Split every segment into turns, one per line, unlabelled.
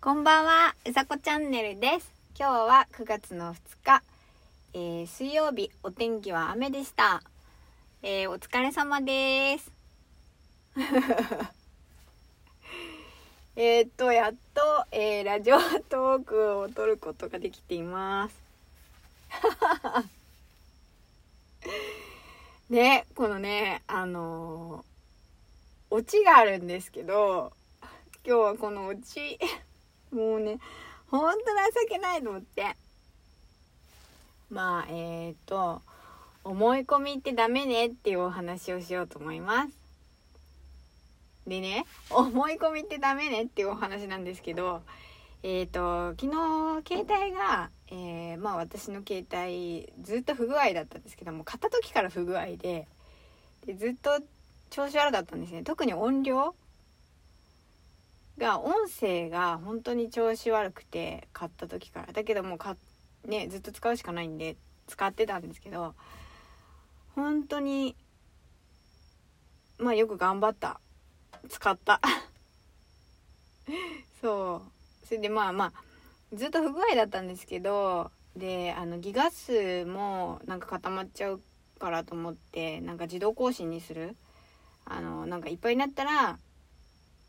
こんばんは、うさこチャンネルです。今日は9月の2日、えー、水曜日、お天気は雨でした。えー、お疲れ様です。えっと、やっと、えー、ラジオトークを撮ることができています。ね、このね、あのー、オチがあるんですけど、今日はこのオチ、もうね、ほんと情けないと思って。まあ、えっ、ー、と、思い込みってダメねっていうお話をしようと思います。でね、思い込みってダメねっていうお話なんですけど、えっ、ー、と、昨日、携帯が、えー、まあ私の携帯、ずっと不具合だったんですけども、買った時から不具合で、でずっと調子悪かったんですね。特に音量が音声が本当に調子悪くて買った時から。だけどもうかねずっと使うしかないんで使ってたんですけど本当にまあよく頑張った。使った。そう。それでまあまあずっと不具合だったんですけどであのギガ数もなんか固まっちゃうからと思ってなんか自動更新にする。あのなんかいっぱいになったら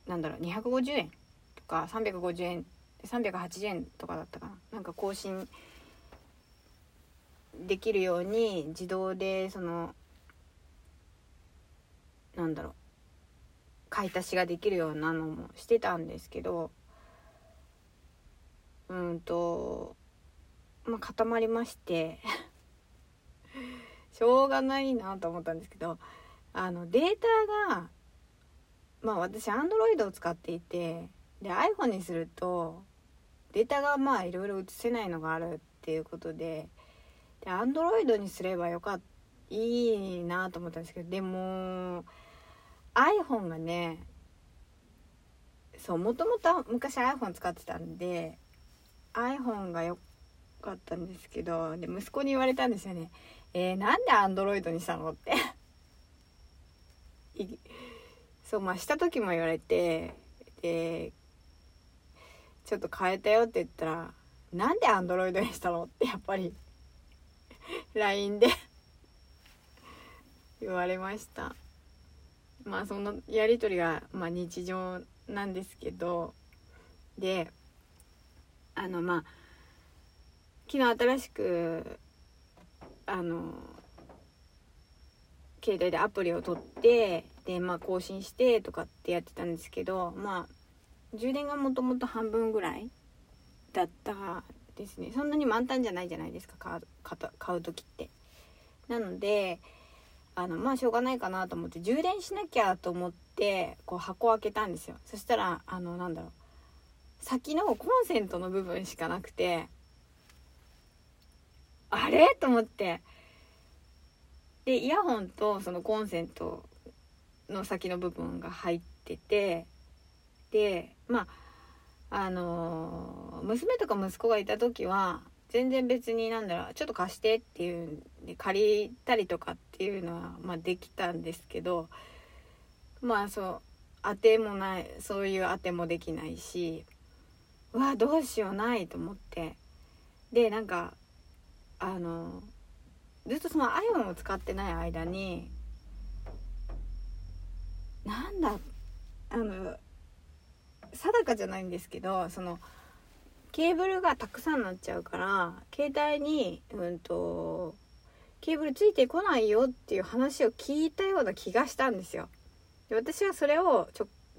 なんだろう250円とか350円380円とかだったかな。なんか更新できるように自動でそのなんだろう買い足しができるようなのもしてたんですけどうんとまあ固まりまして しょうがないなと思ったんですけどあのデータがまあ私 Android を使っていてで iPhone にするとデータがまあいろいろ移せないのがあるっていうことでで Android にすればよかったいいなと思ったんですけどでも iPhone がねそうもともと昔 iPhone 使ってたんで iPhone が良かったんですけどで息子に言われたんですよね。えー、なんで Android にしたのって。そうまあした時も言われてでちょっと変えたよって言ったら「なんでアンドロイドにしたの?」ってやっぱり LINE で 言われましたまあそのやり取りが、まあ、日常なんですけどであのまあ昨日新しくあの携帯でアプリを取ってでまあ更新してとかってやってたんですけどまあ充電がもともと半分ぐらいだったですね。そんなに満タンじゃないじゃないですか買う買う時って。なのであのまあしょうがないかなと思って充電しなきゃと思ってこう箱を開けたんですよ。そしたらあのなんだろう。先のコンセントの部分しかなくてあれ？と思って。でイヤホンとそのコンセントの先の部分が入っててでまああの、娘とか息子がいた時は全然別になんだろうちょっと貸してっていうんで借りたりとかっていうのは、まあ、できたんですけどまあそう当てもないそういう当てもできないしうわどうしようないと思って。でなんかあのずっとその iPhone を使ってない間になんだあの定かじゃないんですけどそのケーブルがたくさんなっちゃうから携帯にうんとケーブルついてこないよっていう話を聞いたような気がしたんですよ。で私はそれを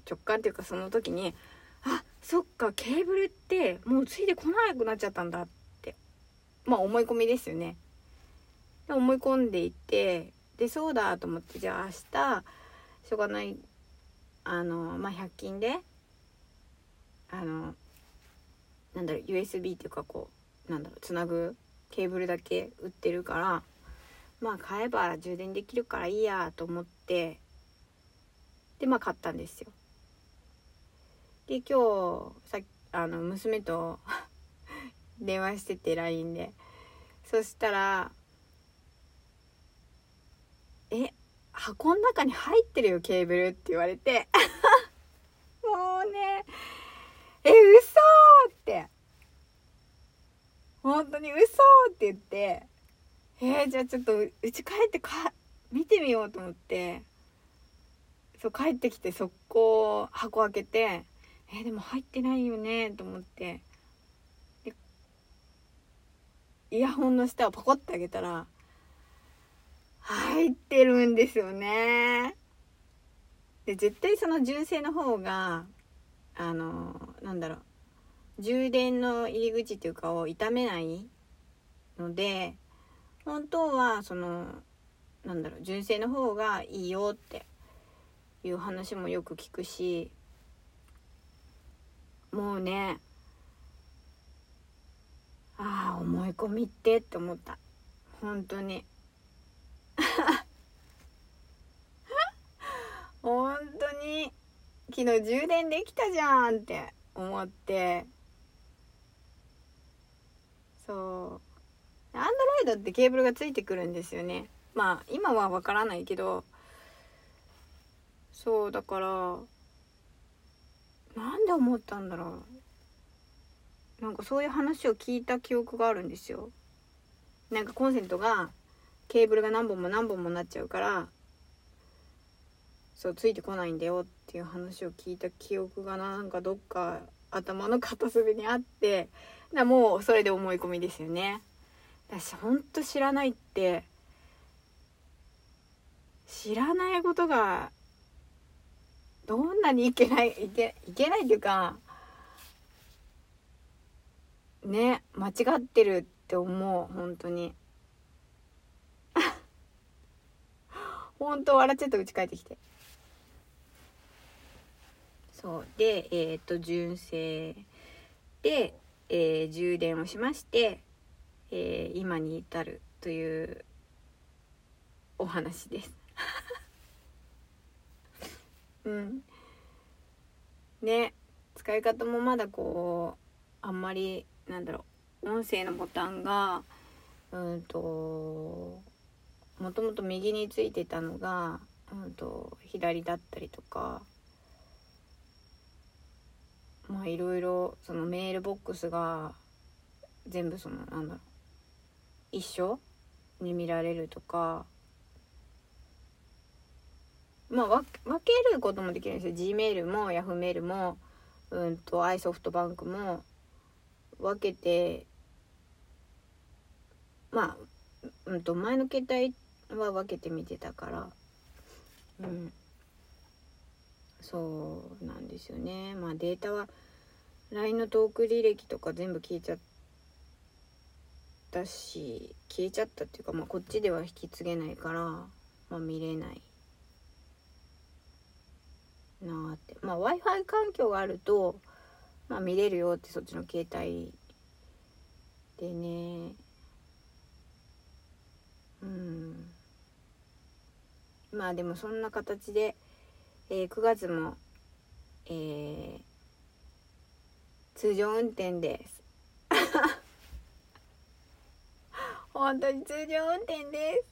直感っていうかその時にあそっかケーブルってもうついてこなくなっちゃったんだってまあ思い込みですよね。で思い込んでいてでそうだと思ってじゃあ明日しょうがないあのまあ100均であのなんだろう USB っていうかこうなんだろうつなぐケーブルだけ売ってるからまあ買えば充電できるからいいやと思ってでまあ買ったんですよ。で今日さあの娘と 電話してて LINE でそしたら「え箱の中に入ってるよケーブル」って言われて。もうねえ嘘って。本当に嘘って言って。えー、じゃあちょっとうち帰ってか見てみようと思って。そう帰ってきて速攻箱開けて。えー、でも入ってないよねと思って。イヤホンの下をパコッてあげたら入ってるんですよね。で絶対その純正の方があのなんだろう充電の入り口っていうかを傷めないので本当はそのなんだろう純正の方がいいよっていう話もよく聞くしもうねああ思い込みってって思った。本当に。本当に昨日充電できたじゃんって思って。そう。アンドロイドってケーブルがついてくるんですよね。まあ今はわからないけど。そうだからなんで思ったんだろう。なんかそういう話を聞いた記憶があるんですよ。なんかコンセントがケーブルが何本も何本もなっちゃうからそうついてこないんだよっていう話を聞いた記憶がなんかどっか頭の片隅にあってだもうそれで思い込みですよね。私ほんと知らないって知らないことがどんなにいけないいけいけないっていうかね間違ってるって思う本当に。本当笑っちゃったうち帰ってきて。そう。でえっ、と純正で、えー、充電をしまして、えー、今に至るというお話です。うん。ね使い方もまだこうあんまりなんだろう音声のボタンがうんともともと右についてたのが、うんと、左だったりとかまあいろいろそのメールボックスが全部そのなんだろう一緒に見られるとかまあ分けることもできるんですよ。G メールも Yahoo メールもうんと iSoftBank も分けてまあうんと前の携帯は分けてみてたから。うん。そうなんですよね。まあデータは LINE のトーク履歴とか全部消えちゃったし消えちゃったっていうか、まあ、こっちでは引き継げないから、まあ、見れないなあって。まあ w i f i 環境があると、まあ、見れるよってそっちの携帯でねうんまあでもそんな形で、えー、9月も、えー、通常運転です。本当に通常運転です。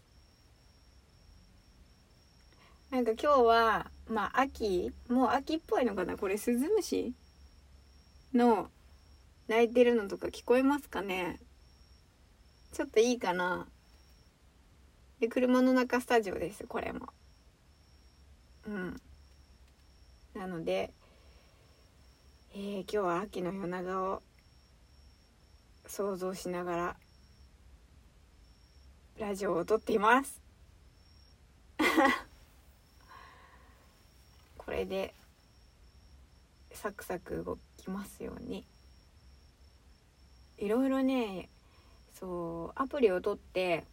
なんか今日はまあ秋もう秋っぽいのかな？これスズムシの鳴いてるのとか聞こえますかね？ちょっといいかな？で車の中スタジオですこれも。うん。なので、えー、今日は秋の夜長を想像しながらラジオを撮っています。これでサクサク動きますように。いろいろねそうアプリを取って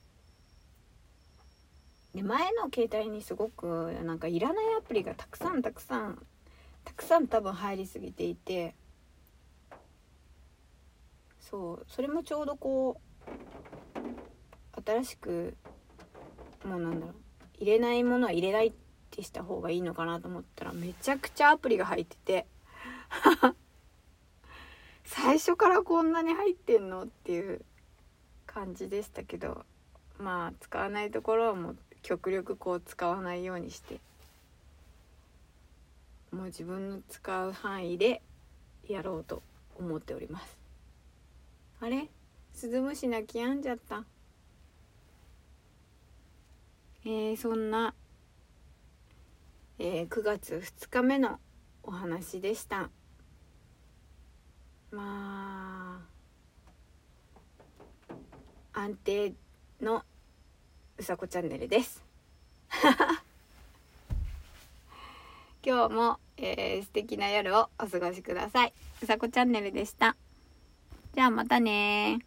で前の携帯にすごくなんかいらないアプリがたくさんたくさんたくさん多分入りすぎていてそうそれもちょうどこう新しくもうなんだろう入れないものは入れないってした方がいいのかなと思ったらめちゃくちゃアプリが入ってて 最初からこんなに入ってんのっていう感じでしたけどまあ使わないところはもう極力こう使わないようにして。もう自分の使う範囲でやろうと思っております。あれ？スズムシ泣き止んじゃった。えー、そんな、えー、9月2日目のお話でした。まあ安定のうさこチャンネルです。今日も、えー、素敵な夜をお過ごしください。うさこチャンネルでした。じゃあまたね